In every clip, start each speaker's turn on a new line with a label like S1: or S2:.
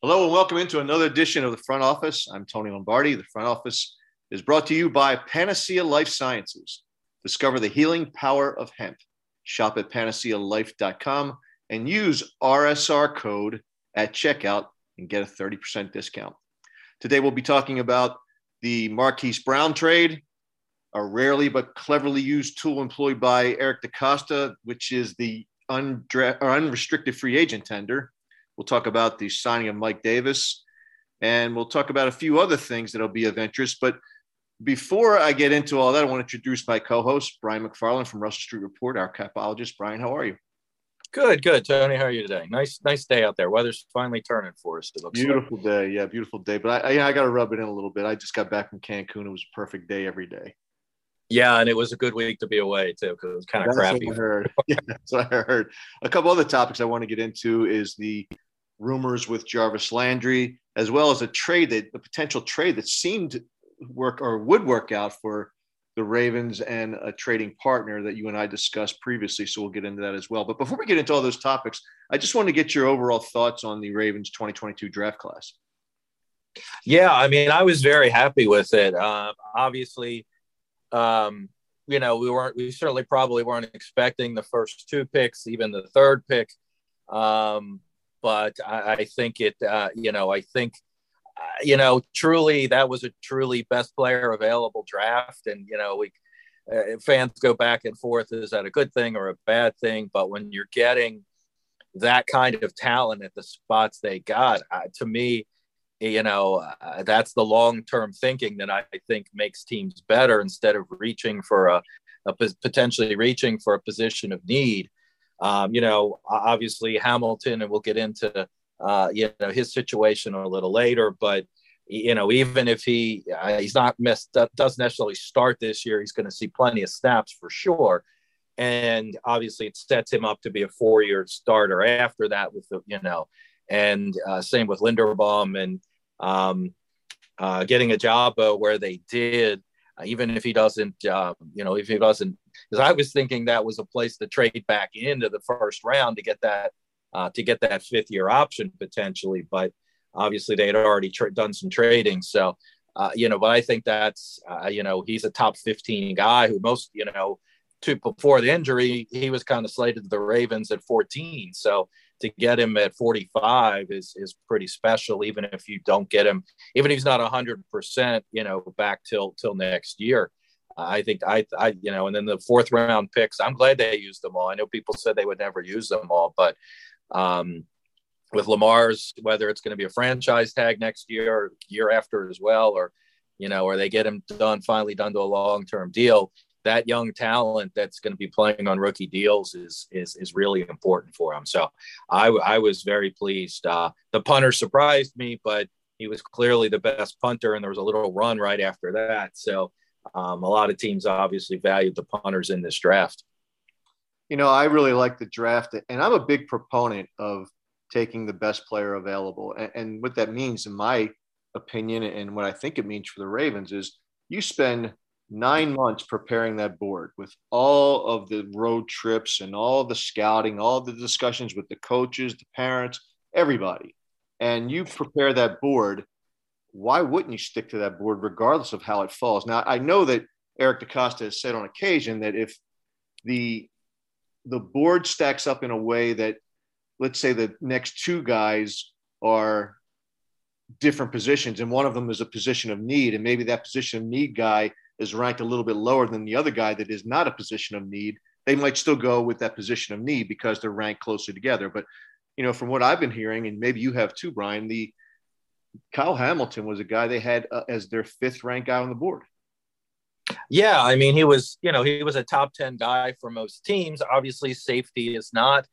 S1: Hello and welcome into another edition of the Front Office. I'm Tony Lombardi. The Front Office is brought to you by Panacea Life Sciences. Discover the healing power of hemp. Shop at panacealife.com and use RSR code at checkout and get a 30% discount. Today we'll be talking about the Marquise Brown trade, a rarely but cleverly used tool employed by Eric DeCosta, which is the undra- unrestricted free agent tender We'll talk about the signing of Mike Davis, and we'll talk about a few other things that'll be of interest. But before I get into all that, I want to introduce my co-host Brian McFarland from Russell Street Report, our capologist. Brian, how are you?
S2: Good, good. Tony, how are you today? Nice, nice day out there. Weather's finally turning for us. It looks
S1: beautiful
S2: like.
S1: day. Yeah, beautiful day. But I, I, I got to rub it in a little bit. I just got back from Cancun. It was a perfect day every day.
S2: Yeah, and it was a good week to be away too because it was kind of crappy.
S1: What I heard. yeah, that's what I heard. A couple other topics I want to get into is the rumors with Jarvis Landry, as well as a trade that the potential trade that seemed work or would work out for the Ravens and a trading partner that you and I discussed previously. So we'll get into that as well. But before we get into all those topics, I just want to get your overall thoughts on the Ravens 2022 draft class.
S2: Yeah, I mean, I was very happy with it. Uh, obviously, um, you know, we weren't, we certainly probably weren't expecting the first two picks, even the third pick. Um, but I, I think it, uh, you know, I think, uh, you know, truly that was a truly best player available draft. And, you know, we uh, fans go back and forth. Is that a good thing or a bad thing? But when you're getting that kind of talent at the spots they got, uh, to me, you know, uh, that's the long term thinking that I think makes teams better instead of reaching for a, a potentially reaching for a position of need. Um, you know, obviously Hamilton, and we'll get into uh, you know his situation a little later, but you know, even if he uh, he's not missed doesn't necessarily start this year, he's going to see plenty of snaps for sure. And obviously, it sets him up to be a four-year starter after that. With the you know, and uh, same with Linderbaum and um, uh, getting a job uh, where they did, uh, even if he doesn't, uh, you know, if he doesn't because I was thinking that was a place to trade back into the first round to get that uh, to get that fifth year option potentially. But obviously they had already tra- done some trading, so uh, you know. But I think that's uh, you know he's a top fifteen guy who most you know to before the injury he was kind of slated to the Ravens at fourteen. So to get him at 45 is is pretty special even if you don't get him even if he's not 100% you know back till till next year I think I, I, you know, and then the fourth round picks, I'm glad they used them all. I know people said they would never use them all, but um, with Lamar's, whether it's going to be a franchise tag next year or year after as well, or, you know, or they get him done, finally done to a long term deal, that young talent that's going to be playing on rookie deals is, is, is really important for him. So I, I was very pleased. Uh, the punter surprised me, but he was clearly the best punter and there was a little run right after that. So, um, a lot of teams obviously valued the punters in this draft.
S1: You know, I really like the draft, and I'm a big proponent of taking the best player available. And, and what that means, in my opinion, and what I think it means for the Ravens, is you spend nine months preparing that board with all of the road trips and all the scouting, all the discussions with the coaches, the parents, everybody. And you prepare that board why wouldn't you stick to that board regardless of how it falls? Now, I know that Eric DeCosta has said on occasion that if the the board stacks up in a way that, let's say, the next two guys are different positions, and one of them is a position of need, and maybe that position of need guy is ranked a little bit lower than the other guy that is not a position of need, they might still go with that position of need because they're ranked closer together. But you know, from what I've been hearing, and maybe you have too, Brian, the Kyle Hamilton was a guy they had uh, as their fifth ranked guy on the board.
S2: Yeah, I mean, he was, you know, he was a top 10 guy for most teams. Obviously, safety is not,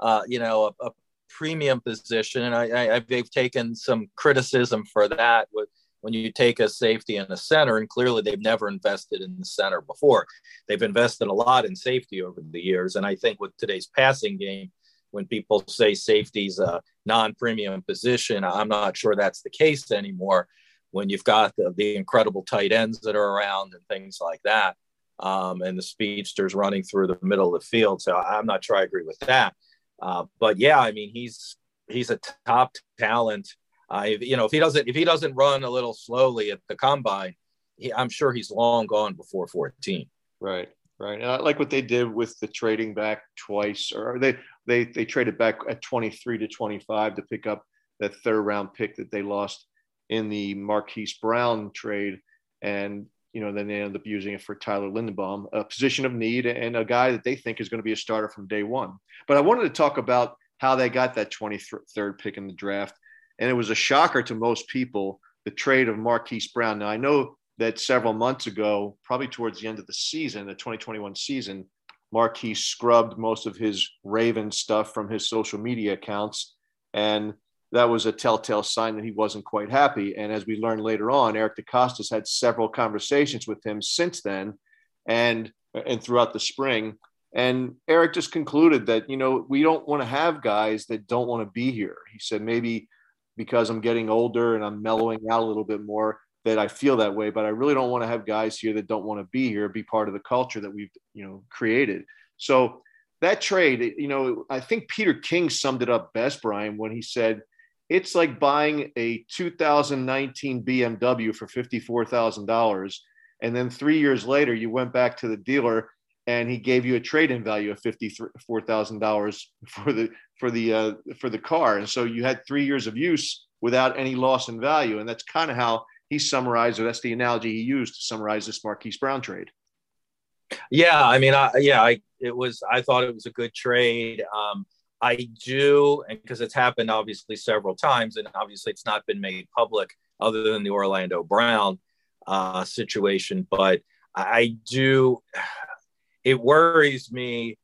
S2: uh, you know, a, a premium position. And I, I, they've taken some criticism for that with when you take a safety and a center, and clearly they've never invested in the center before. They've invested a lot in safety over the years. And I think with today's passing game, when people say safety's a non-premium position, I'm not sure that's the case anymore. When you've got the, the incredible tight ends that are around and things like that, um, and the speedsters running through the middle of the field, so I'm not sure I agree with that. Uh, but yeah, I mean he's he's a top talent. I, you know, if he doesn't if he doesn't run a little slowly at the combine, he, I'm sure he's long gone before 14.
S1: Right, right. And I like what they did with the trading back twice, or they they they traded back at 23 to 25 to pick up that third round pick that they lost in the Marquise Brown trade, and you know then they ended up using it for Tyler Linderbaum, a position of need and a guy that they think is going to be a starter from day one. But I wanted to talk about how they got that 23rd pick in the draft, and it was a shocker to most people the trade of Marquise Brown. Now I know that several months ago, probably towards the end of the season, the 2021 season, Marquise scrubbed most of his Raven stuff from his social media accounts. And that was a telltale sign that he wasn't quite happy. And as we learned later on, Eric DeCosta's had several conversations with him since then and and throughout the spring. And Eric just concluded that, you know, we don't want to have guys that don't want to be here. He said, maybe because I'm getting older and I'm mellowing out a little bit more, that I feel that way, but I really don't want to have guys here that don't want to be here, be part of the culture that we've, you know, created. So that trade, you know, I think Peter King summed it up best, Brian, when he said, it's like buying a 2019 BMW for $54,000. And then three years later, you went back to the dealer and he gave you a trade-in value of fifty-four thousand dollars for the for the uh, for the car, and so you had three years of use without any loss in value, and that's kind of how he summarized, or that's the analogy he used to summarize this Marquise Brown trade.
S2: Yeah, I mean, I, yeah, I it was. I thought it was a good trade. Um, I do, and because it's happened obviously several times, and obviously it's not been made public other than the Orlando Brown uh, situation. But I do. It worries me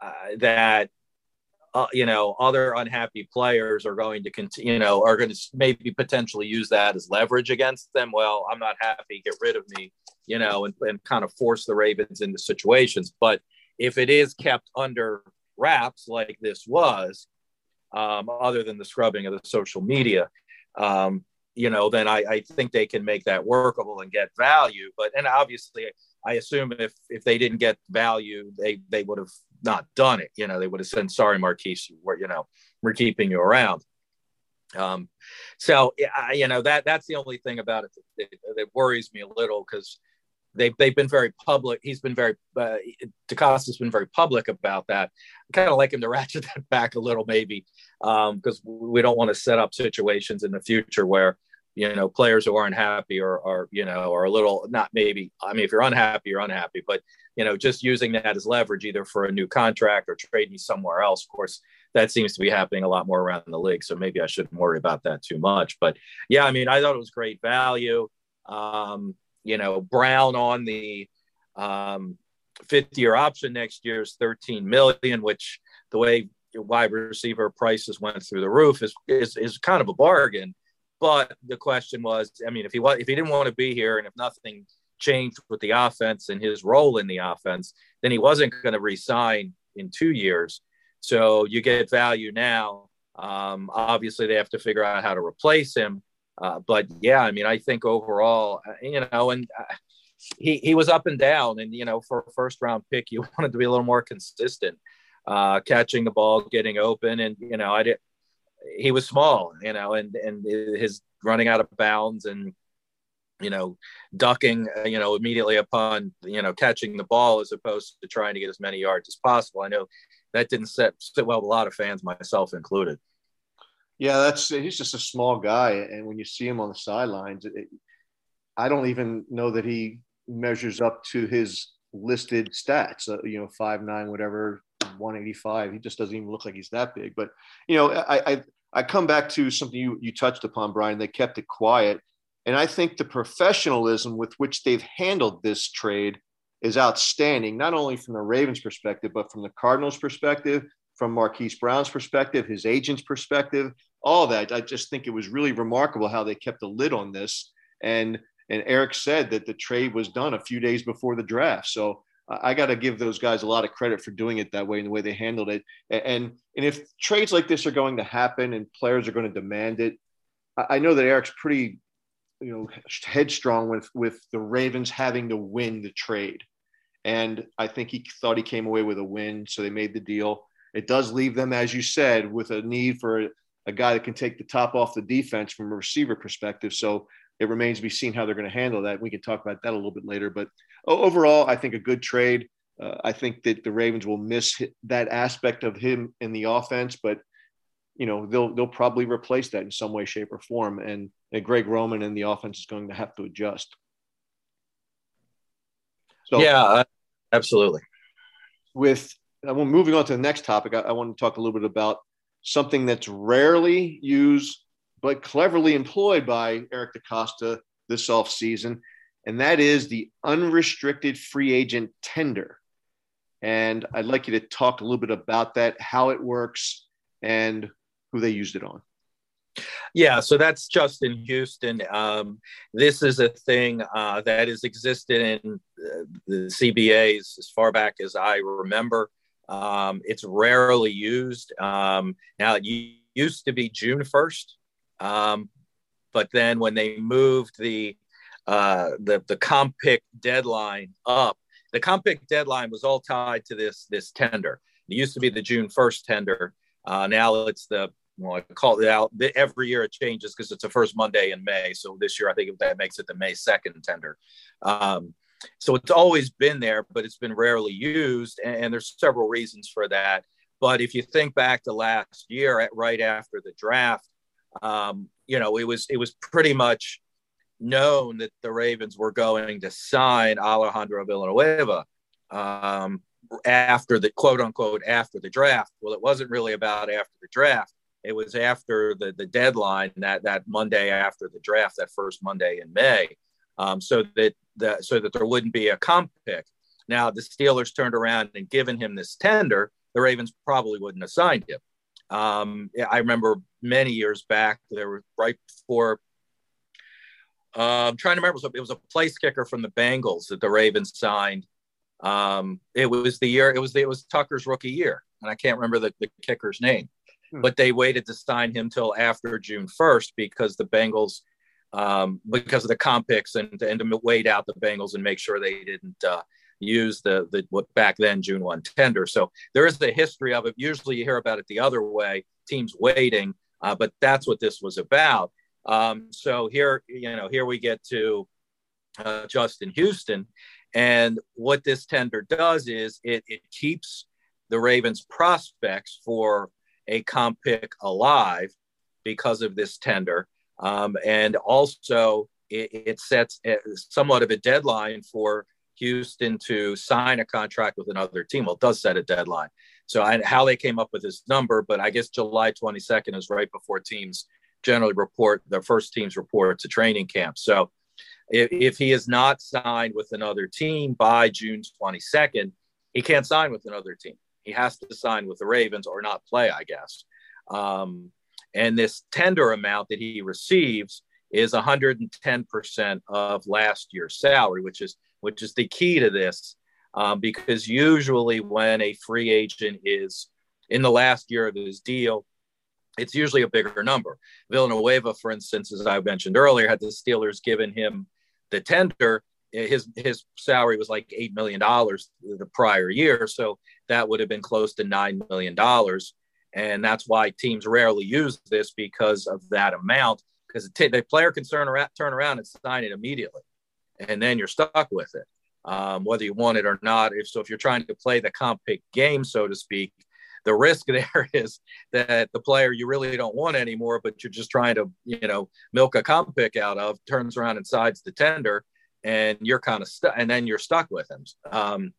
S2: uh, that uh, you know, other unhappy players are going to continue, you know, are going to maybe potentially use that as leverage against them. Well, I'm not happy, get rid of me, you know, and, and kind of force the Ravens into situations. But if it is kept under wraps like this was, um, other than the scrubbing of the social media, um, you know, then I, I think they can make that workable and get value. But and obviously, I assume if if they didn't get value, they they would have not done it. You know, they would have said, "Sorry, Marquise, we're you know we're keeping you around." Um, so you know that that's the only thing about it that, that worries me a little because they've they've been very public. He's been very uh, DeCosta's been very public about that. I kind of like him to ratchet that back a little, maybe, um, because um, we don't want to set up situations in the future where you know players who aren't happy or are you know are a little not maybe i mean if you're unhappy you're unhappy but you know just using that as leverage either for a new contract or trading somewhere else of course that seems to be happening a lot more around the league. So maybe i shouldn't worry about that too much but yeah i mean i thought it was great value. Um, you know brown on the um, fifth year option next year is 13 million which the way wide receiver prices went through the roof is, is, is kind of a bargain but the question was, I mean, if he was, if he didn't want to be here, and if nothing changed with the offense and his role in the offense, then he wasn't going to resign in two years. So you get value now. Um, obviously, they have to figure out how to replace him. Uh, but yeah, I mean, I think overall, uh, you know, and uh, he he was up and down, and you know, for a first round pick, you wanted to be a little more consistent, uh, catching the ball, getting open, and you know, I did he was small, you know, and and his running out of bounds and you know ducking uh, you know immediately upon you know catching the ball as opposed to trying to get as many yards as possible. I know that didn't sit, sit well with a lot of fans, myself included.
S1: Yeah, that's he's just a small guy, and when you see him on the sidelines, it, I don't even know that he measures up to his listed stats. Uh, you know, five nine, whatever, 185. He just doesn't even look like he's that big. But you know, I I, I come back to something you you touched upon, Brian. They kept it quiet, and I think the professionalism with which they've handled this trade is outstanding. Not only from the Ravens' perspective, but from the Cardinals' perspective, from Marquise Brown's perspective, his agent's perspective, all that. I just think it was really remarkable how they kept a lid on this. And and Eric said that the trade was done a few days before the draft. So I got to give those guys a lot of credit for doing it that way and the way they handled it. And and if trades like this are going to happen and players are going to demand it, I know that Eric's pretty, you know, headstrong with with the Ravens having to win the trade, and I think he thought he came away with a win, so they made the deal. It does leave them, as you said, with a need for a guy that can take the top off the defense from a receiver perspective. So it remains to be seen how they're going to handle that. We can talk about that a little bit later. But overall, I think a good trade. Uh, I think that the Ravens will miss that aspect of him in the offense, but you know they'll they'll probably replace that in some way, shape, or form. And, and Greg Roman and the offense is going to have to adjust.
S2: So yeah, uh, absolutely.
S1: With uh, well, moving on to the next topic, I, I want to talk a little bit about something that's rarely used but cleverly employed by Eric DeCosta this offseason, and that is the unrestricted free agent tender. And I'd like you to talk a little bit about that, how it works, and who they used it on.
S2: Yeah, so that's Justin Houston. Um, this is a thing uh, that has existed in uh, the CBAs as far back as I remember. Um, it's rarely used. Um, now, it used to be June 1st, um, but then when they moved the, uh, the, the comp pick deadline up, the comp pick deadline was all tied to this, this tender. It used to be the June 1st tender. Uh, now it's the well, I call it out every year. It changes because it's the first Monday in May. So this year, I think that makes it the May second tender. Um, so it's always been there, but it's been rarely used, and, and, there's several reasons for that. But if you think back to last year, at right after the draft, um, you know, it was it was pretty much known that the Ravens were going to sign Alejandro Villanueva um, after the quote unquote after the draft. Well, it wasn't really about after the draft. It was after the the deadline that that Monday after the draft, that first Monday in May, um, so that the, so that there wouldn't be a comp pick. Now the Steelers turned around and given him this tender, the Ravens probably wouldn't have signed him. Um, I remember many years back, there was right before. Uh, I'm trying to remember. It was a place kicker from the Bengals that the Ravens signed. Um, it was the year. It was the, it was Tucker's rookie year, and I can't remember the, the kicker's name. Hmm. But they waited to sign him till after June 1st because the Bengals um, because of the comp picks and, and to wait out the Bengals and make sure they didn't uh, use the, the what back then June 1 tender. So there is a history of it. Usually you hear about it the other way, teams waiting, uh, but that's what this was about. Um, so here, you know, here we get to uh, Justin Houston. And what this tender does is it, it keeps the Ravens prospects for a comp pick alive because of this tender. Um, and also, it, it sets a, somewhat of a deadline for Houston to sign a contract with another team. Well, does set a deadline. So, I, how they came up with this number, but I guess July 22nd is right before teams generally report their first teams report to training camp. So, if, if he is not signed with another team by June 22nd, he can't sign with another team. He has to sign with the Ravens or not play, I guess. Um, and this tender amount that he receives is 110% of last year's salary, which is which is the key to this, um, because usually when a free agent is in the last year of his deal, it's usually a bigger number. Villanueva, for instance, as I mentioned earlier, had the Steelers given him the tender, his his salary was like eight million dollars the prior year, so that would have been close to nine million dollars and that's why teams rarely use this because of that amount. Because the player can turn around and sign it immediately, and then you're stuck with it, um, whether you want it or not. If so, if you're trying to play the comp pick game, so to speak, the risk there is that the player you really don't want anymore, but you're just trying to, you know, milk a comp pick out of, turns around and sides the tender, and you're kind of stuck, and then you're stuck with him. Um,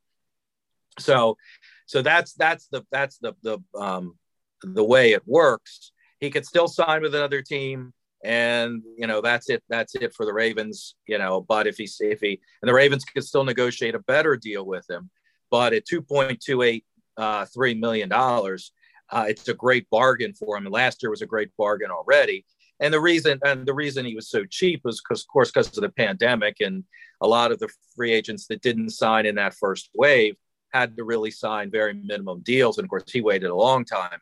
S2: so, so that's that's the that's the the um, the way it works, he could still sign with another team. And you know that's it. That's it for the Ravens. You know, but if he if he and the Ravens could still negotiate a better deal with him, but at two point two eight uh, three million dollars, uh, it's a great bargain for him. And last year was a great bargain already. And the reason and the reason he was so cheap was because, of course, because of the pandemic and a lot of the free agents that didn't sign in that first wave had to really sign very minimum deals. And of course, he waited a long time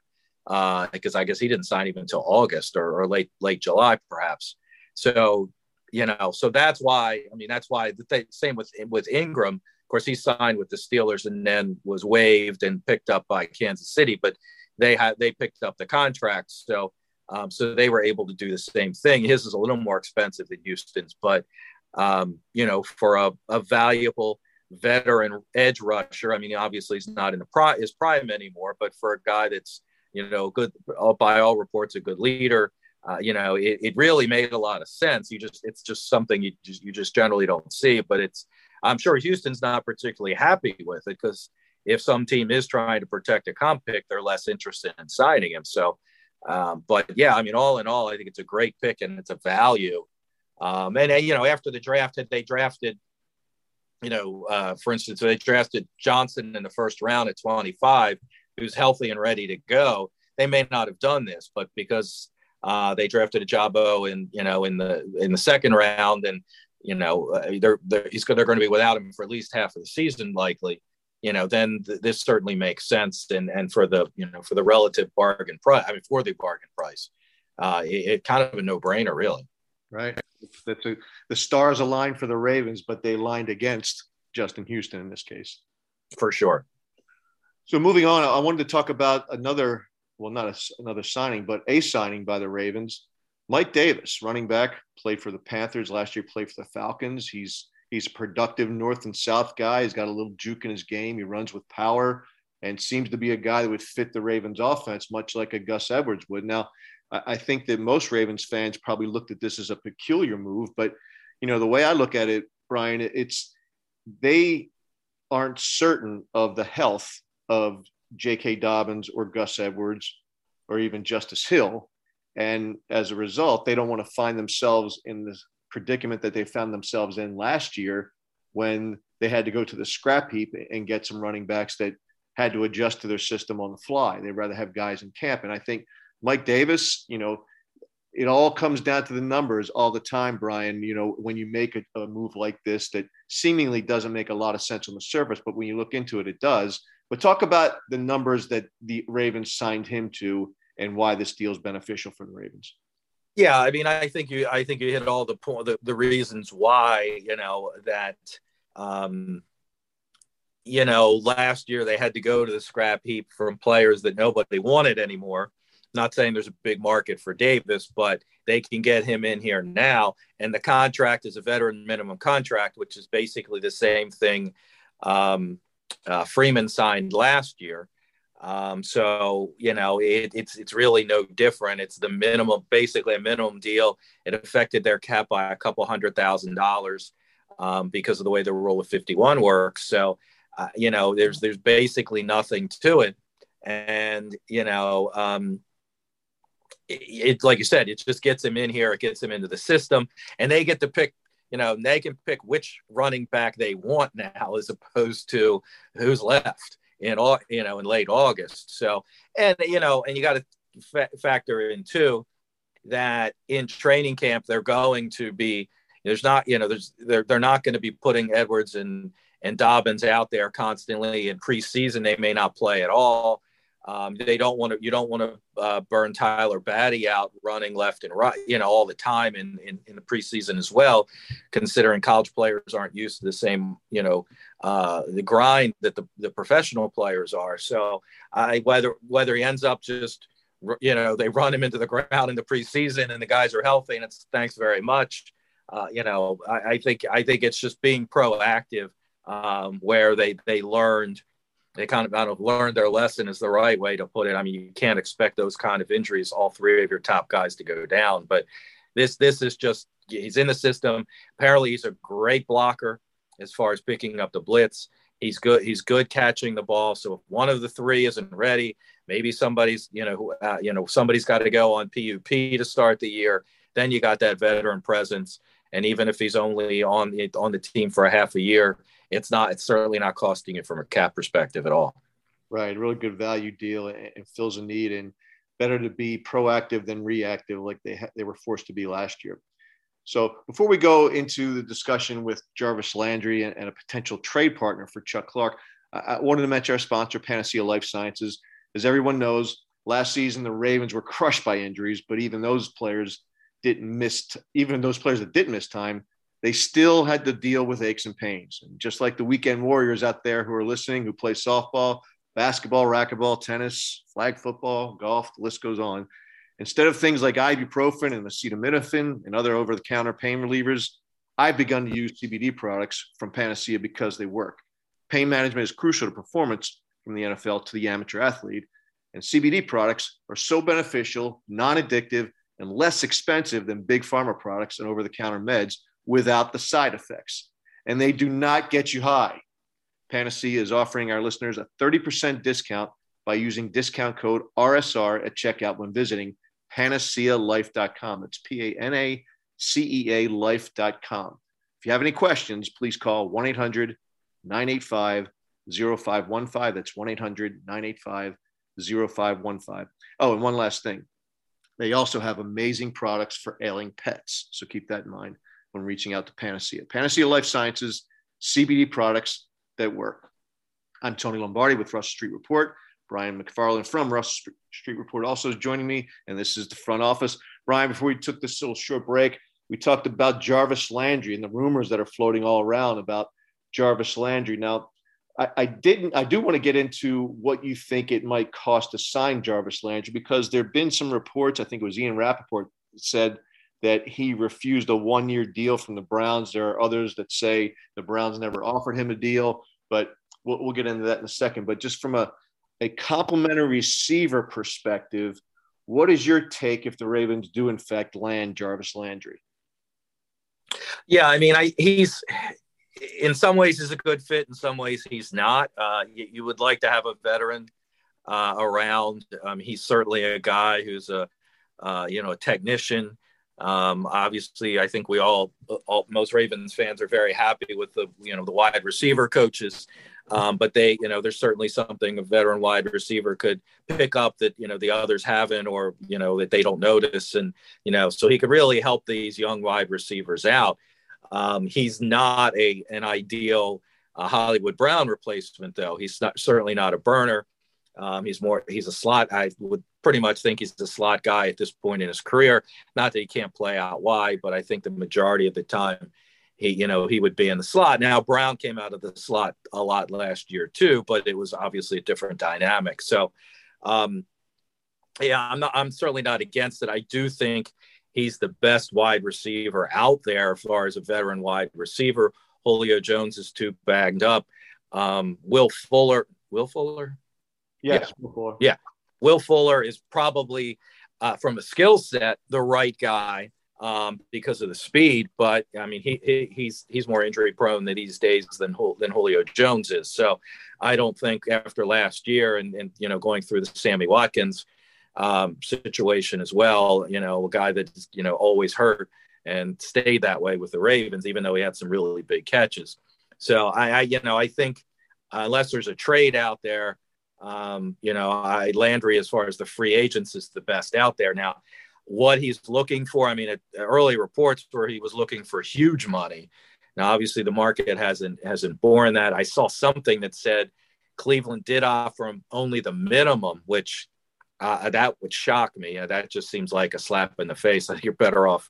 S2: uh, because I guess he didn't sign even until August or, or, late late July, perhaps. So you know, so that's why. I mean, that's why the th- same with with Ingram. Of course, he signed with the Steelers and then was waived and picked up by Kansas City, but they had they picked up the contract. So Um, so they were able to do the same thing. His is a little more expensive than Houston's, but um, you know, for a, a, valuable veteran edge rusher, I mean, obviously he's not in the pri- his prime anymore, but for a guy that's you know good by all reports a good leader, uh, you know, it, it really made a lot of sense. You just it's just something you just you just generally don't see, but it's I'm sure Houston's not particularly happy with it because if some team is trying to protect a comp pick, they're less interested in signing him. So, um, but yeah, I mean, all in all, I think it's a great pick and it's a value. Um, and, you know, after the draft, they drafted, you know, uh, for instance, they drafted Johnson in the first round at 25, who's healthy and ready to go. They may not have done this, but because uh, they drafted Ojabo in, you know, in the in the second round, and you know, uh, they're, they're he's they're going to be without him for at least half of the season, likely you know, then th- this certainly makes sense. And and for the you know for the relative bargain price, I mean for the bargain price, uh, it, it kind of a no brainer, really.
S1: Right. That's a, the stars aligned for the Ravens, but they lined against Justin Houston in this case.
S2: For sure.
S1: So moving on, I wanted to talk about another, well, not a, another signing, but a signing by the Ravens. Mike Davis, running back, played for the Panthers last year, played for the Falcons. He's He's a productive north and south guy. He's got a little juke in his game. He runs with power and seems to be a guy that would fit the Ravens offense, much like a Gus Edwards would. Now, I think that most Ravens fans probably looked at this as a peculiar move, but you know, the way I look at it, Brian, it's they aren't certain of the health of J.K. Dobbins or Gus Edwards or even Justice Hill. And as a result, they don't want to find themselves in this predicament that they found themselves in last year when they had to go to the scrap heap and get some running backs that had to adjust to their system on the fly. They'd rather have guys in camp. And I think Mike Davis, you know, it all comes down to the numbers all the time, Brian. You know, when you make a, a, move like this that seemingly doesn't make a lot of sense on the surface, but when you look into it, it does. But talk about the numbers that the Ravens signed him to and why this deal is beneficial for the Ravens.
S2: Yeah, I mean, I think you, I think you hit all the point, the, the reasons why, you know, that, um, you know, last year they had to go to the scrap heap from players that nobody wanted anymore. Not saying there's a big market for Davis, but they can get him in here now. And the contract is a veteran minimum contract, which is basically the same thing um, uh, Freeman signed last year. Um, so you know, it, it's it's really no different. It's the minimum, basically a minimum deal. It affected their cap by a couple hundred thousand dollars um, because of the way the rule of 51 works. So uh, you know, there's there's basically nothing to it, and you know, um, it, it like you said, it just gets them in here. It gets them into the system, and they get to pick you know, they can pick which running back they want now as opposed to who's left in all you know in late August. So and you know and you got to fa- factor in too that in training camp they're going to be there's not you know there's they're they're not going to be putting Edwards and and Dobbins out there constantly in preseason. They may not play at all. Um, they don't want to. You don't want to uh, burn Tyler Badie out running left and right, you know, all the time in, in, in the preseason as well. Considering college players aren't used to the same, you know, uh, the grind that the, the professional players are. So I whether whether he ends up just you know they run him into the ground in the preseason and the guys are healthy and it's thanks very much. Uh, you know, I, I, think I think it's just being proactive um, where they they learned they kind of kind of learned their lesson is the right way to put it. I mean, you can't expect those kind of injuries, all three of your top guys to go down. But this this is just he's in the system. Apparently, he's a great blocker as far as picking up the blitz. He's good. He's good catching the ball. So if one of the three isn't ready, maybe somebody's you know uh, you know somebody's got to go on PUP to start the year. Then you got that veteran presence. And even if he's only on the, on the team for a half a year, it's not it's certainly not costing you from a cap perspective at all.
S1: Right, really good value deal and fills a need, and better to be proactive than reactive, like they ha- they were forced to be last year. So before we go into the discussion with Jarvis Landry and, and a potential trade partner for Chuck Clark, I, I wanted to mention our sponsor, Panacea Life Sciences. As everyone knows, last season the Ravens were crushed by injuries, but even those players didn't miss. T- even those players that didn't miss time they still had to deal with aches and pains. And just like the weekend warriors out there who are listening, who play softball, basketball, racquetball, tennis, flag football, golf, the list goes on. Instead of things like ibuprofen and acetaminophen and other over the counter pain relievers, I've begun to use CBD products from Panacea because they work. Pain management is crucial to performance from the NFL to the amateur athlete. And CBD products are so beneficial, non addictive, and less expensive than big pharma products and over the counter meds without the side effects. And they do not get you high. Panacea is offering our listeners a 30% discount by using discount code RSR at checkout when visiting panacealife.com. It's P A N A C E A life.com. If you have any questions, please call 1 800 985 0515. That's 1 800 985 0515. Oh, and one last thing. They also have amazing products for ailing pets. So keep that in mind when reaching out to Panacea. Panacea Life Sciences, CBD products that work. I'm Tony Lombardi with Russell Street Report. Brian McFarland from Russell Street Report also is joining me, and this is the front office. Brian, before we took this little short break, we talked about Jarvis Landry and the rumors that are floating all around about Jarvis Landry. Now, I, I, didn't. I do want to get into what you think it might cost to sign Jarvis Landry because there have been some reports. I think it was Ian Rapoport said that he refused a one-year deal from the Browns. There are others that say the Browns never offered him a deal, but we'll, we'll get into that in a second. But just from a a complementary receiver perspective, what is your take if the Ravens do in fact land Jarvis Landry?
S2: Yeah, I mean, I he's in some ways he's a good fit. In some ways he's not. Uh, you, you, would like to have a veteran uh, around. Um, he's certainly a guy who's a uh, you know a technician. Um, obviously, I think we all, all, most Ravens fans are very happy with the you know the wide receiver coaches, um, but they you know there's certainly something a veteran wide receiver could pick up that you know the others haven't, or you know that they don't notice, and you know so he could really help these young wide receivers out. Um, he's not a an ideal uh, Hollywood Brown replacement, though. He's not certainly not a burner. Um, he's more he's a slot. I would pretty much think he's a slot guy at this point in his career. Not that he can't play out wide, but I think the majority of the time he you know he would be in the slot. Now Brown came out of the slot a lot last year too, but it was obviously a different dynamic. So um, yeah, I'm not I'm certainly not against it. I do think He's the best wide receiver out there as far as a veteran wide receiver. Julio Jones is too bagged up. Um, Will Fuller, Will Fuller?
S1: Yes,
S2: yeah. Yeah. Will Fuller is probably, uh, from a skill set, the right guy um, because of the speed. But I mean, he, he, he's he's more injury prone these days than than Julio Jones is. So I don't think after last year and, and you know going through the Sammy Watkins um, situation as well. You know, a guy that's you know always hurt and stayed that way with the Ravens, even though he had some really big catches. So I, I you know, I think uh, unless there's a trade out there, um, you know, I Landry as far as the free agents is the best out there now. What he's looking for, I mean, at, early reports where he was looking for huge money. Now, obviously, the market hasn't hasn't borne that. I saw something that said Cleveland did offer him only the minimum, which uh, that would shock me. Uh, that just seems like a slap in the face. You're better off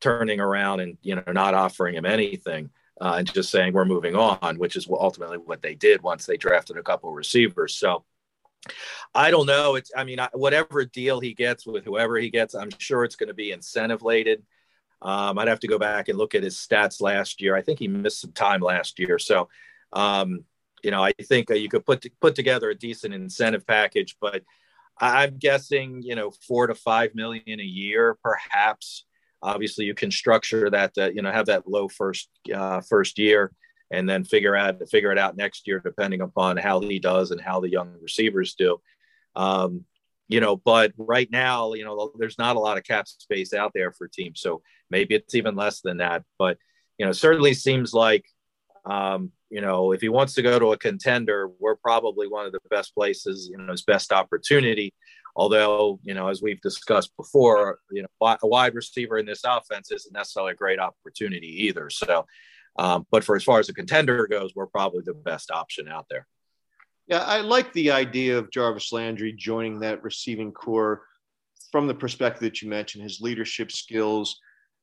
S2: turning around and you know not offering him anything uh, and just saying we're moving on, which is ultimately what they did once they drafted a couple receivers. So I don't know. It's I mean I, whatever deal he gets with whoever he gets, I'm sure it's going to be incentive laden. Um, I'd have to go back and look at his stats last year. I think he missed some time last year, so um, you know I think you could put put together a decent incentive package, but I'm guessing, you know, four to five million a year, perhaps. Obviously, you can structure that, uh, you know, have that low first uh, first year, and then figure out figure it out next year, depending upon how he does and how the young receivers do. Um, you know, but right now, you know, there's not a lot of cap space out there for teams, so maybe it's even less than that. But you know, certainly seems like um, you know, if he wants to go to a contender, we're probably one of the best places, you know, his best opportunity. Although, you know, as we've discussed before, you know, a wide receiver in this offense isn't necessarily a great opportunity either. So, um, but for as far as a contender goes, we're probably the best option out there.
S1: Yeah, I like the idea of Jarvis Landry joining that receiving corps from the perspective that you mentioned, his leadership skills,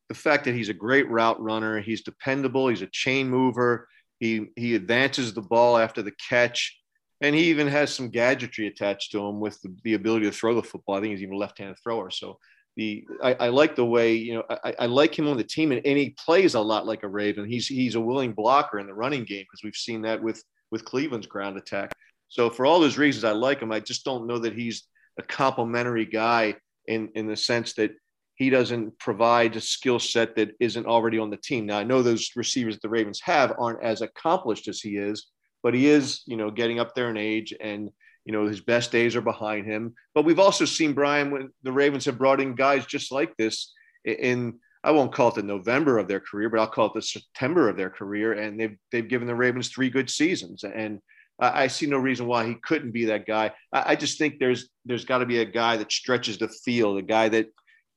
S1: the fact that he's a great route runner, he's dependable, he's a chain mover he he advances the ball after the catch. And he even has some gadgetry attached to him with the, the ability to throw the football. I think he's even a left-handed thrower. So the I, I, like the way you know I, I, like him on the team, and, and, he plays a lot like a Raven. He's he's a willing blocker in the running game because we've seen that with with Cleveland's ground attack. So for all those reasons, I like him. I just don't know that he's a complementary guy in in the sense that he doesn't provide a skill set that isn't already on the team. Now I know those receivers that the Ravens have aren't as accomplished as he is, but he is you know getting up there in age and you know, his best days are behind him. But we've also seen Brian when the Ravens have brought in guys just like this in I won't call it the November of their career, but I'll call it the September of their career, and they've they've given the Ravens three good seasons, and I, see no reason why he couldn't be that guy. I, just think there's there's got to be a guy that stretches the field, a guy that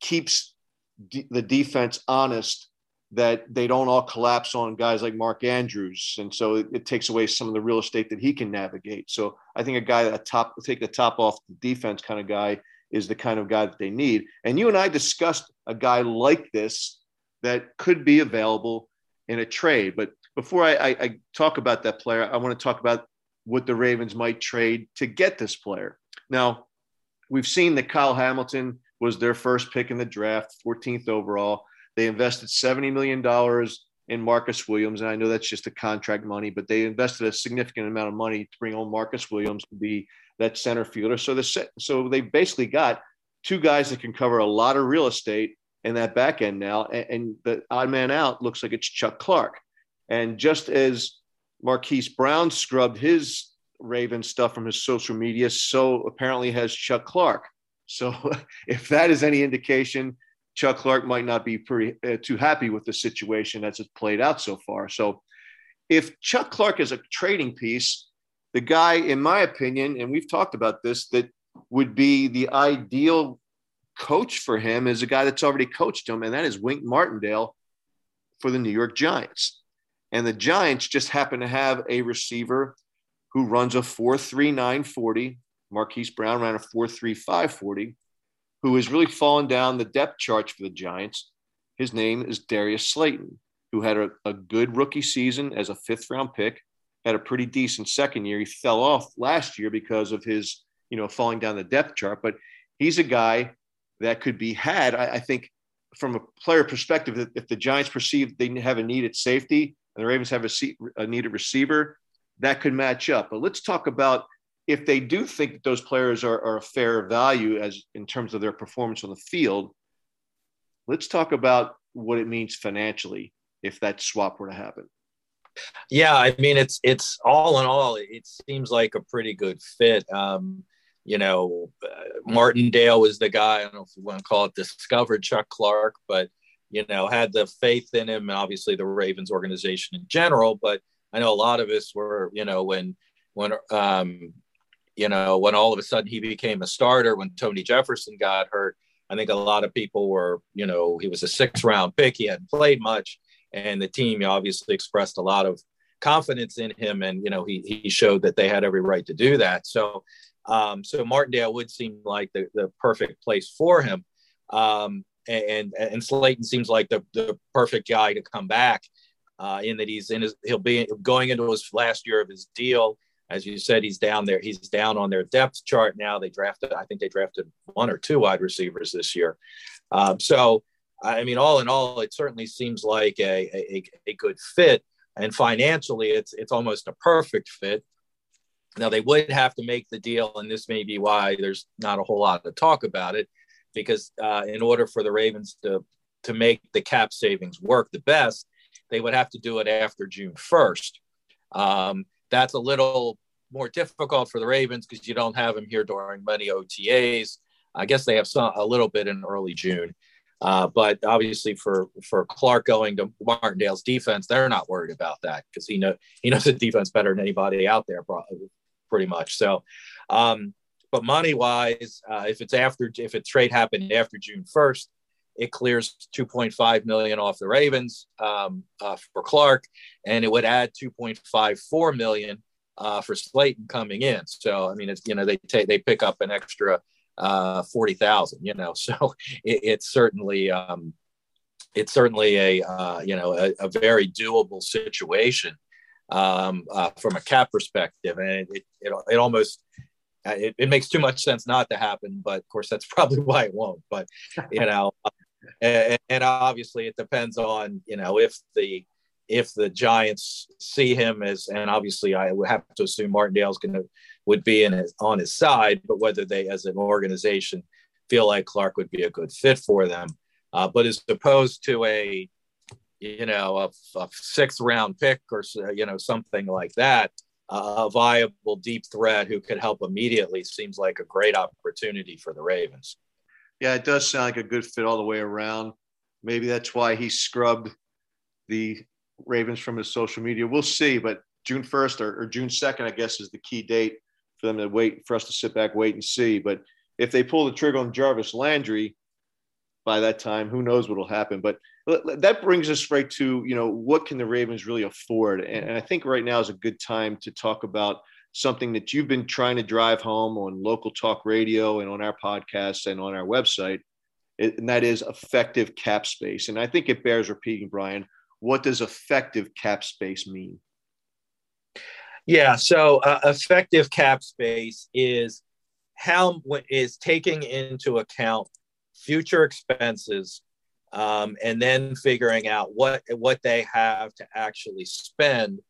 S1: keeps the defense honest that they don't all collapse on guys like Mark Andrews, and so it, it, takes away some of the real estate that he can navigate. So I think a guy that top take the top off the defense kind of guy is the kind of guy that they need. And you and I discussed a guy like this that could be available in a trade. But before I, I, I talk about that player, I want to talk about what the Ravens might trade to get this player. Now, we've seen that Kyle Hamilton was their first pick in the draft, 14th overall. They invested $70 million in Marcus Williams. And I know that's just the contract money, but they invested a significant amount of money to bring on Marcus Williams to be that center fielder. So the so they basically got two guys that can cover a lot of real estate in that back end now. And, and the odd man out looks like it's Chuck Clark. And just as Marquise Brown scrubbed his Raven stuff from his social media, so apparently has Chuck Clark. So if that is any indication, Chuck Clark might not be pretty uh, too happy with the situation as it's played out so far. So, if Chuck Clark is a trading piece, the guy, in my opinion, and we've talked about this, that would be the ideal coach for him is a guy that's already coached him, and that is Wink Martindale for the New York Giants. And the Giants just happen to have a receiver who runs a 4.39 40. Marquise Brown ran a 4.35 40 who has really fallen down the depth charts for the Giants. His name is Darius Slayton, who had a, a good rookie season as a fifth round pick, had a pretty decent second year. He fell off last year because of his, you know, falling down the depth chart, but he's a guy that could be had. I, I think from a player perspective, if the Giants perceive they have a needed safety and the Ravens have a, a needed receiver, that could match up. But let's talk about if they do think that those players are, are a fair value as in terms of their performance on the field, let's talk about what it means financially if that swap were to happen.
S2: Yeah, I mean it's it's all in all, it seems like a pretty good fit. Um, you know, uh, Martindale was the guy. I don't know if you want to call it discovered Chuck Clark, but you know had the faith in him, and obviously the Ravens organization in general. But I know a lot of us were, you know, when when um, you know, when all of a sudden he became a starter, when Tony Jefferson got hurt, I think a lot of people were, you know, he was a six round pick. He hadn't played much. And the team obviously expressed a lot of confidence in him. And, you know, he, he showed that they had every right to do that. So, um, so Martindale would seem like the, the perfect place for him. Um, and, and Slayton seems like the, the perfect guy to come back uh, in that he's in his, he'll be going into his last year of his deal as you said, he's down there. He's down on their depth chart now. They drafted, I think they drafted one or two wide receivers this year. Um, so, I mean, all in all, it certainly seems like a, a, a good fit. And financially, it's it's almost a perfect fit. Now they would have to make the deal, and this may be why there's not a whole lot to talk about it, because uh, in order for the Ravens to to make the cap savings work the best, they would have to do it after June 1st. Um, that's a little more difficult for the Ravens because you don't have them here during many OTAs. I guess they have some a little bit in early June, uh, but obviously for for Clark going to Martindale's defense, they're not worried about that because he know he knows the defense better than anybody out there, pretty much. So, um, but money wise, uh, if it's after if a trade happened after June first, it clears 2.5 million off the Ravens um, uh, for Clark, and it would add 2.54 million uh, for Slayton coming in. So I mean, it's you know they take they pick up an extra uh, forty thousand. You know, so it, it's certainly um, it's certainly a uh, you know a, a, very doable situation. um, uh, from a cap perspective, and it it, it almost uh, it, it, makes too much sense not to happen. But of course, that's probably why it won't. But you know, and, and obviously it depends on you know if the if the Giants see him as, and obviously I would have to assume Martindale's going to would be in his, on his side, but whether they as an organization feel like Clark would be a good fit for them, uh, but as opposed to a you know a, a, sixth round pick or you know something like that, uh, a viable deep threat who could help immediately seems like a great opportunity for the Ravens.
S1: Yeah, it does sound like a good fit all the way around. Maybe that's why he scrubbed the Ravens from his social media. We'll see, but June 1st or, or, June 2nd, I guess, is the key date for them to wait for us to sit back, wait and see. But if they pull the trigger on Jarvis Landry by that time, who knows what will happen. But that brings us right to, you know, what can the Ravens really afford? And, and I think right now is a good time to talk about something that you've been trying to drive home on local talk radio and on our podcast and on our website, and that is effective cap space. And I think it bears repeating, Brian what does effective cap space mean?
S2: Yeah, so uh, effective cap space is how is taking into account future expenses um, and then figuring out what what they have to actually spend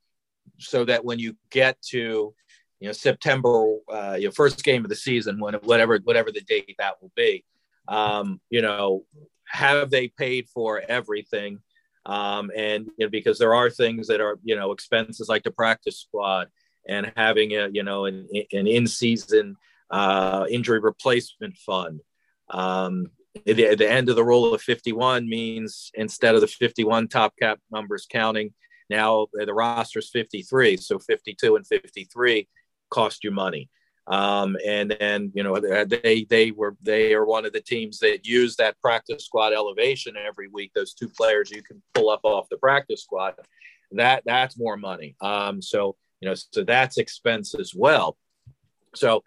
S2: so that when you get to you know September uh, your first game of the season when whatever whatever the date that will be um, you know have they paid for everything um, and you know, because there are things that are you know expenses like the practice squad and having a you know an, an in-season uh, injury replacement fund. Um, the, the end of the rule of 51 means instead of the 51 top cap numbers counting, now the roster is 53. So 52 and 53 cost you money. Um, and then you know they they were they are one of the teams that use that practice squad elevation every week. Those two players you can pull up off the practice squad. That that's more money. Um, so you know so that's expense as well. So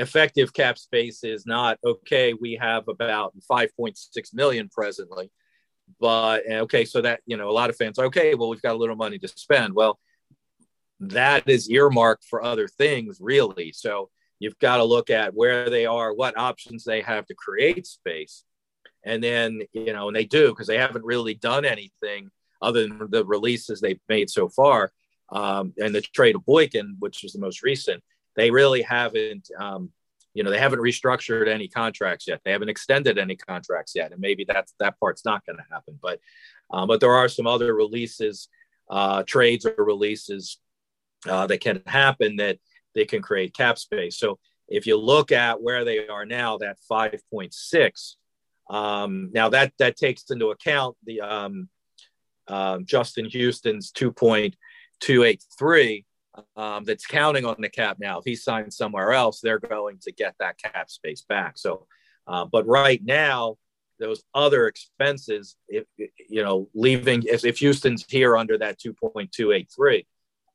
S2: effective cap space is not okay. We have about 5.6 million presently, but okay, so that you know a lot of fans okay, well we've got a little money to spend. Well, that is earmarked for other things really. So you've got to look at where they are, what options they have to create space. And then, you know, and they do because they haven't really done anything other than the releases they've made so far. Um, and the trade of Boykin, which was the most recent, they really haven't, um, you know, they haven't restructured any contracts yet. They haven't extended any contracts yet. And maybe that's that part's not going to happen. But, um, but there are some other releases, uh, trades or releases uh, that can happen that they can create cap space. So if you look at where they are now, that 5.6, um, now that that takes into account the um, um, Justin Houston's 2.283 um, that's counting on the cap now. If he signs somewhere else, they're going to get that cap space back. So, uh, but right now, those other expenses, if you know, leaving if, if Houston's here under that 2.283,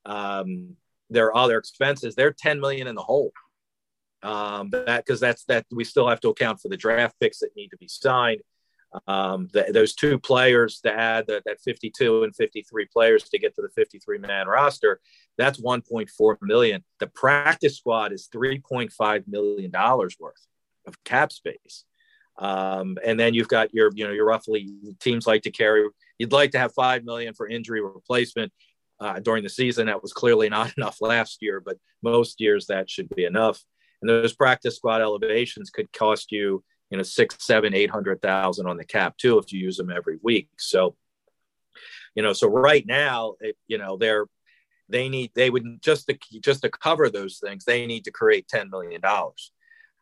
S2: um, their other expenses, they're 10 million in the hole. Um, that because that's that we still have to account for the draft picks that need to be signed. Um, the, those two players to add that, that 52 and 53 players to get to the 53 man roster, that's 1.4 million. The practice squad is 3.5 million dollars worth of cap space. Um, and then you've got your, you know, your roughly teams like to carry. You'd like to have five million for injury replacement uh, during the season. That was clearly not enough last year, but most years that should be enough. And those practice squad elevations could cost you, you know, six, seven, eight hundred thousand on the cap too if you use them every week. So, you know, so right now, it, you know, they're they need they would just to just to cover those things, they need to create ten million dollars.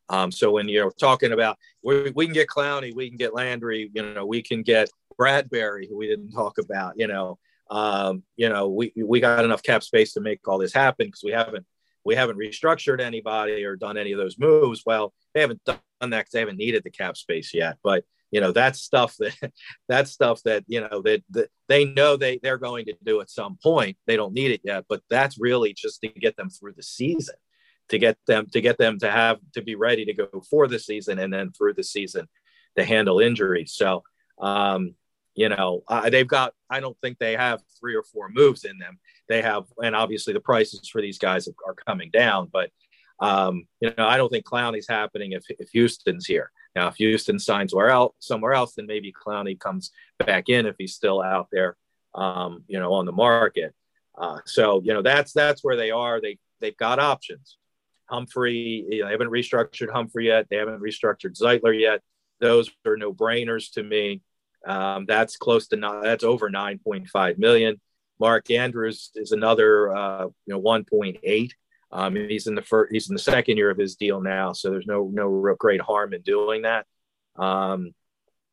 S2: Um, so when you're talking about we, we can get Clowney, we can get Landry, you know, we can get Bradberry, who we didn't talk about, you know, um, you know, we we got enough cap space to make all this happen because we haven't we haven't restructured anybody or done any of those moves. Well, they haven't done that because they haven't needed the cap space yet. But you know, that's stuff that that's stuff that you know that, that they know they they're going to do at some point. They don't need it yet, but that's really just to get them through the season, to get them to get them to have to be ready to go for the season and then through the season to handle injuries. So. Um, you know, uh, they've got, I don't think they have three or four moves in them. They have, and obviously the prices for these guys are coming down, but, um, you know, I don't think Clowney's happening if, if Houston's here. Now, if Houston signs where else, somewhere else, then maybe Clowney comes back in if he's still out there, um, you know, on the market. Uh, so, you know, that's, that's where they are. They, they've got options. Humphrey, you know, they haven't restructured Humphrey yet. They haven't restructured Zeitler yet. Those are no brainers to me. Um, that's close to that's over 9.5 million. Mark Andrews is another, uh, you know, 1.8. Um, he's in the first, he's in the second year of his deal now, so there's no no real great harm in doing that. Um,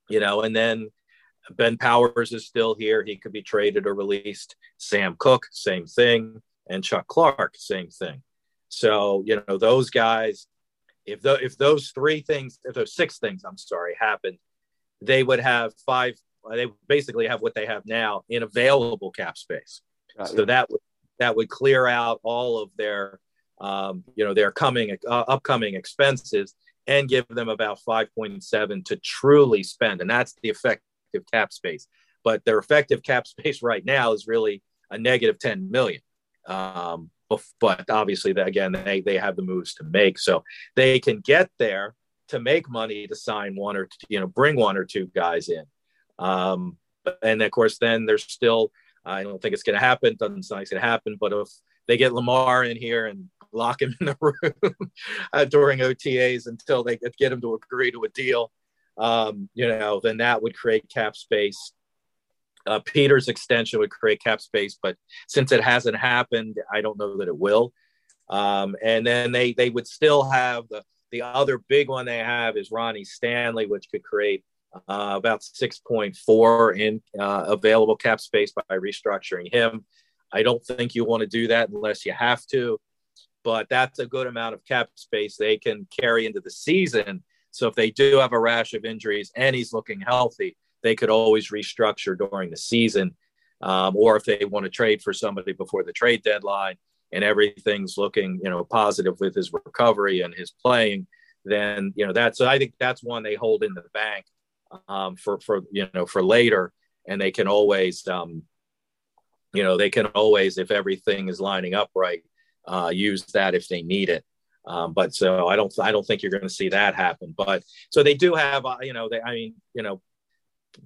S2: you know, and then Ben Powers is still here; he could be traded or released. Sam Koch, same thing, and Chuck Clark, same thing. So you know, those guys, if the if those three things, if those six things, I'm sorry, happened, they would have five. They basically have what they have now in available cap space. So that would that would clear out all of their, um, you know, their coming uh, upcoming expenses and give them about 5.7 to truly spend, and that's the effective cap space. But their effective cap space right now is really a negative 10 million. Um, but obviously, again, they, they have the moves to make, so they can get there to make money to sign one or you know bring one or two guys in. Um, and of course then there's still i don't think it's going to happen. Doesn't sound like it's going to happen but if they get lamar in here and lock him in the room uh, during otas until they get him to agree to a deal um, you know then that would create cap space. Uh, Peters' extension would create cap space but since it hasn't happened i don't know that it will. Um, and then they they would still have the the other big one they have is Ronnie Stanley, which could create uh, about 6.4 in uh, available cap space by restructuring him. I don't think you want to do that unless you have to, but that's a good amount of cap space they can carry into the season. So if they do have a rash of injuries and he's looking healthy, they could always restructure during the season. Um, or if they want to trade for somebody before the trade deadline, and everything's looking you know positive with his recovery and his playing then you know that's i think that's one they hold in the bank um, for for you know for later. And they can always um, you know they can always if everything is lining up right uh, use that if they need it. Um, but so i don't i don't think you're going to see that happen. But so they do have uh, you know they i mean you know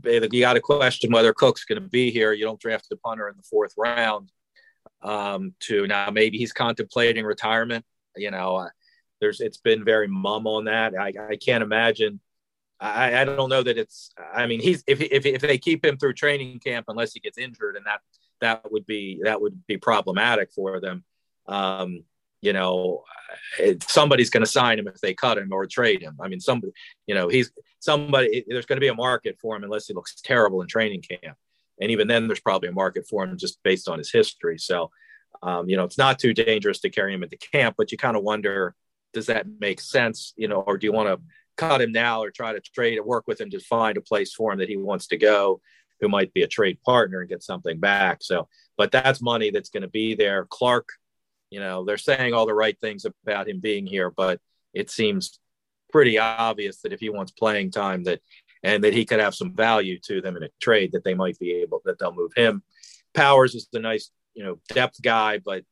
S2: you got to question whether Koch's going to be here. You don't draft a punter in the fourth round um, to now maybe he's contemplating retirement. You know, uh, there's it's been very mum on that. I, I can't imagine. I, I don't know that it's. I mean, he's if, if if they keep him through training camp unless he gets injured, and that that would be that would be problematic for them. Um, you know, it, somebody's going to sign him if they cut him or trade him. I mean, somebody, you know, he's somebody. There's going to be a market for him unless he looks terrible in training camp and even then there's probably a market for him just based on his history. So um, you know it's not too dangerous to carry him into camp but you kind of wonder does that make sense? You know or do you want to cut him now or try to trade or work with him to find a place for him that he wants to go who might be a trade partner and get something back? So but that's money that's going to be there. Clark you know they're saying all the right things about him being here but it seems pretty obvious that if he wants playing time that and that he could have some value to them in a trade that they might be able that they'll move him. Powers is the nice, you know, depth guy, but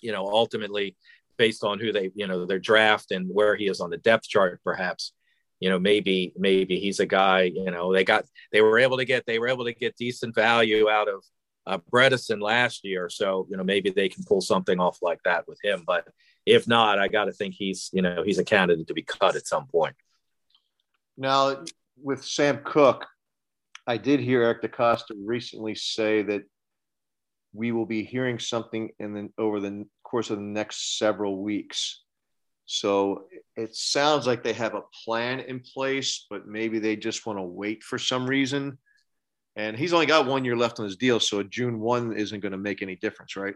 S2: you know, ultimately based on who they, you know, their draft and where he is on the depth chart, perhaps, you know, maybe maybe he's a guy. You know, they got they were able to get they were able to get decent value out of uh, Bredeson last year, so you know maybe they can pull something off like that with him. But if not, I got to think he's you know he's a candidate to be cut at some point.
S1: Now, with Sam Koch, I did hear Eric DeCosta recently say that we will be hearing something in the over the course of the next several weeks. So it sounds like they have a plan in place, but maybe they just want to wait for some reason. And he's only got one year left on his deal, so June one isn't going to make any difference, right?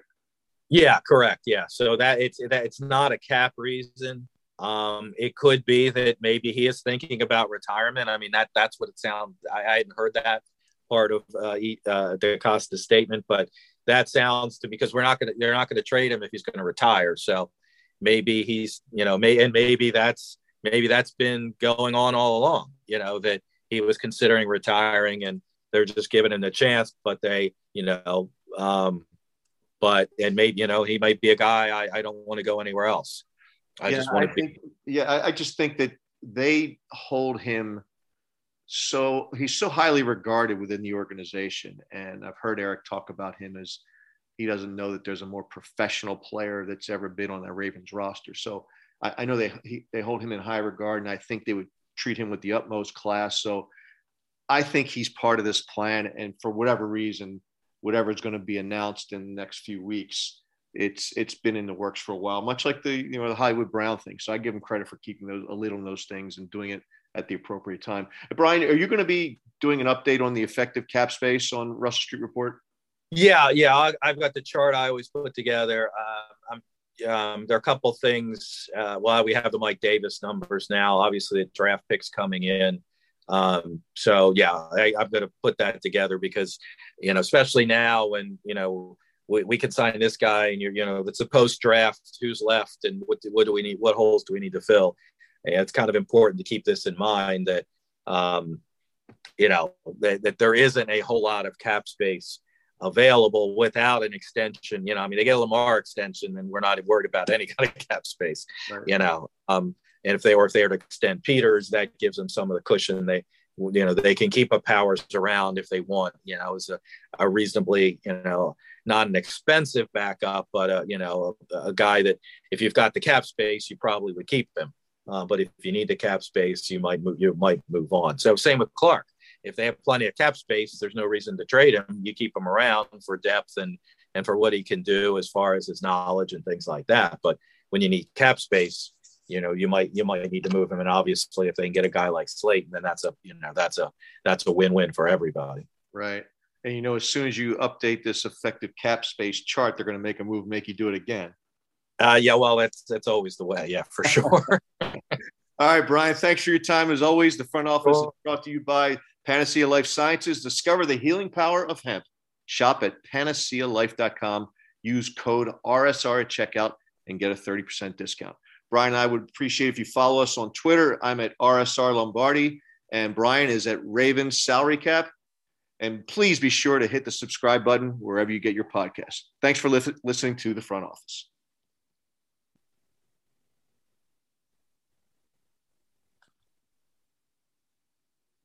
S2: Yeah, correct. Yeah, so that it's that it's not a cap reason. Um, it could be that maybe he is thinking about retirement. I mean, that that's what it sounds. I, I hadn't heard that part of uh, uh, DeCosta's statement, but that sounds to because we're not going to they're not going to trade him if he's going to retire. So maybe he's you know may and maybe that's maybe that's been going on all along. You know that he was considering retiring and they're just giving him the chance, but they, you know, um, but and maybe you know he might be a guy I, I don't want to go anywhere else. I
S1: yeah,
S2: just want
S1: I
S2: to be.
S1: yeah, I, I just think that they hold him so he's so highly regarded within the organization, and I've heard Eric talk about him as he doesn't know that there's a more professional player that's ever been on that Ravens roster. So I, I know they he, they hold him in high regard, and I think they would treat him with the utmost class. So I think he's part of this plan, and for whatever reason, whatever is going to be announced in the next few weeks, it's it's been in the works for a while, much like the you know the Hollywood Brown thing. So I give him credit for keeping those a lid on those things and doing it at the appropriate time. Brian, are you going to be doing an update on the effective cap space on Russell Street Report?
S2: Yeah, yeah, I, have got the chart I always put together. Uh, um, there are a couple things. Uh, well, we have the Mike Davis numbers now. Obviously, the draft picks coming in. Um, so yeah, I, I'm going to put that together because you know, especially now when you know we, we can sign this guy and you're you know it's a post draft who's left and what do, what do we need what holes do we need to fill and it's kind of important to keep this in mind that um, you know that, that there isn't a whole lot of cap space available without an extension you know i mean they get a lamar extension and we're not worried about any kind of cap space right. you know um, and if they or if they were to extend peters that gives them some of the cushion they you know they can keep a powers around if they want you know as a, a reasonably you know not an expensive backup, but a, you know, a, a, guy that if you've got the cap space, you probably would keep him. Uh, but if you need the cap space, you might move, you might move on. So same with Clark. If they have plenty of cap space, there's no reason to trade him. You keep him around for depth and and for what he can do as far as his knowledge and things like that. But when you need cap space, you know you might you might need to move him. And obviously, if they can get a guy like Slayton, then that's a you know that's a that's a win win for everybody.
S1: Right. And you know, as soon as you update this effective cap space chart, they're going to make a move, make you do it again.
S2: Uh, yeah, well, that's that's always the way. Yeah, for sure.
S1: All right, Brian. Thanks for your time as always. The front office cool. is brought to you by Panacea Life Sciences. Discover the healing power of hemp. Shop at panacealife.com. Use code RSR at checkout and get a 30% discount. Brian, I would appreciate if you follow us on Twitter. I'm at RSR Lombardi, and Brian is at Ravens Salary Cap. And please be sure to hit the subscribe button wherever you get your podcast. Thanks for li- listening to the front office.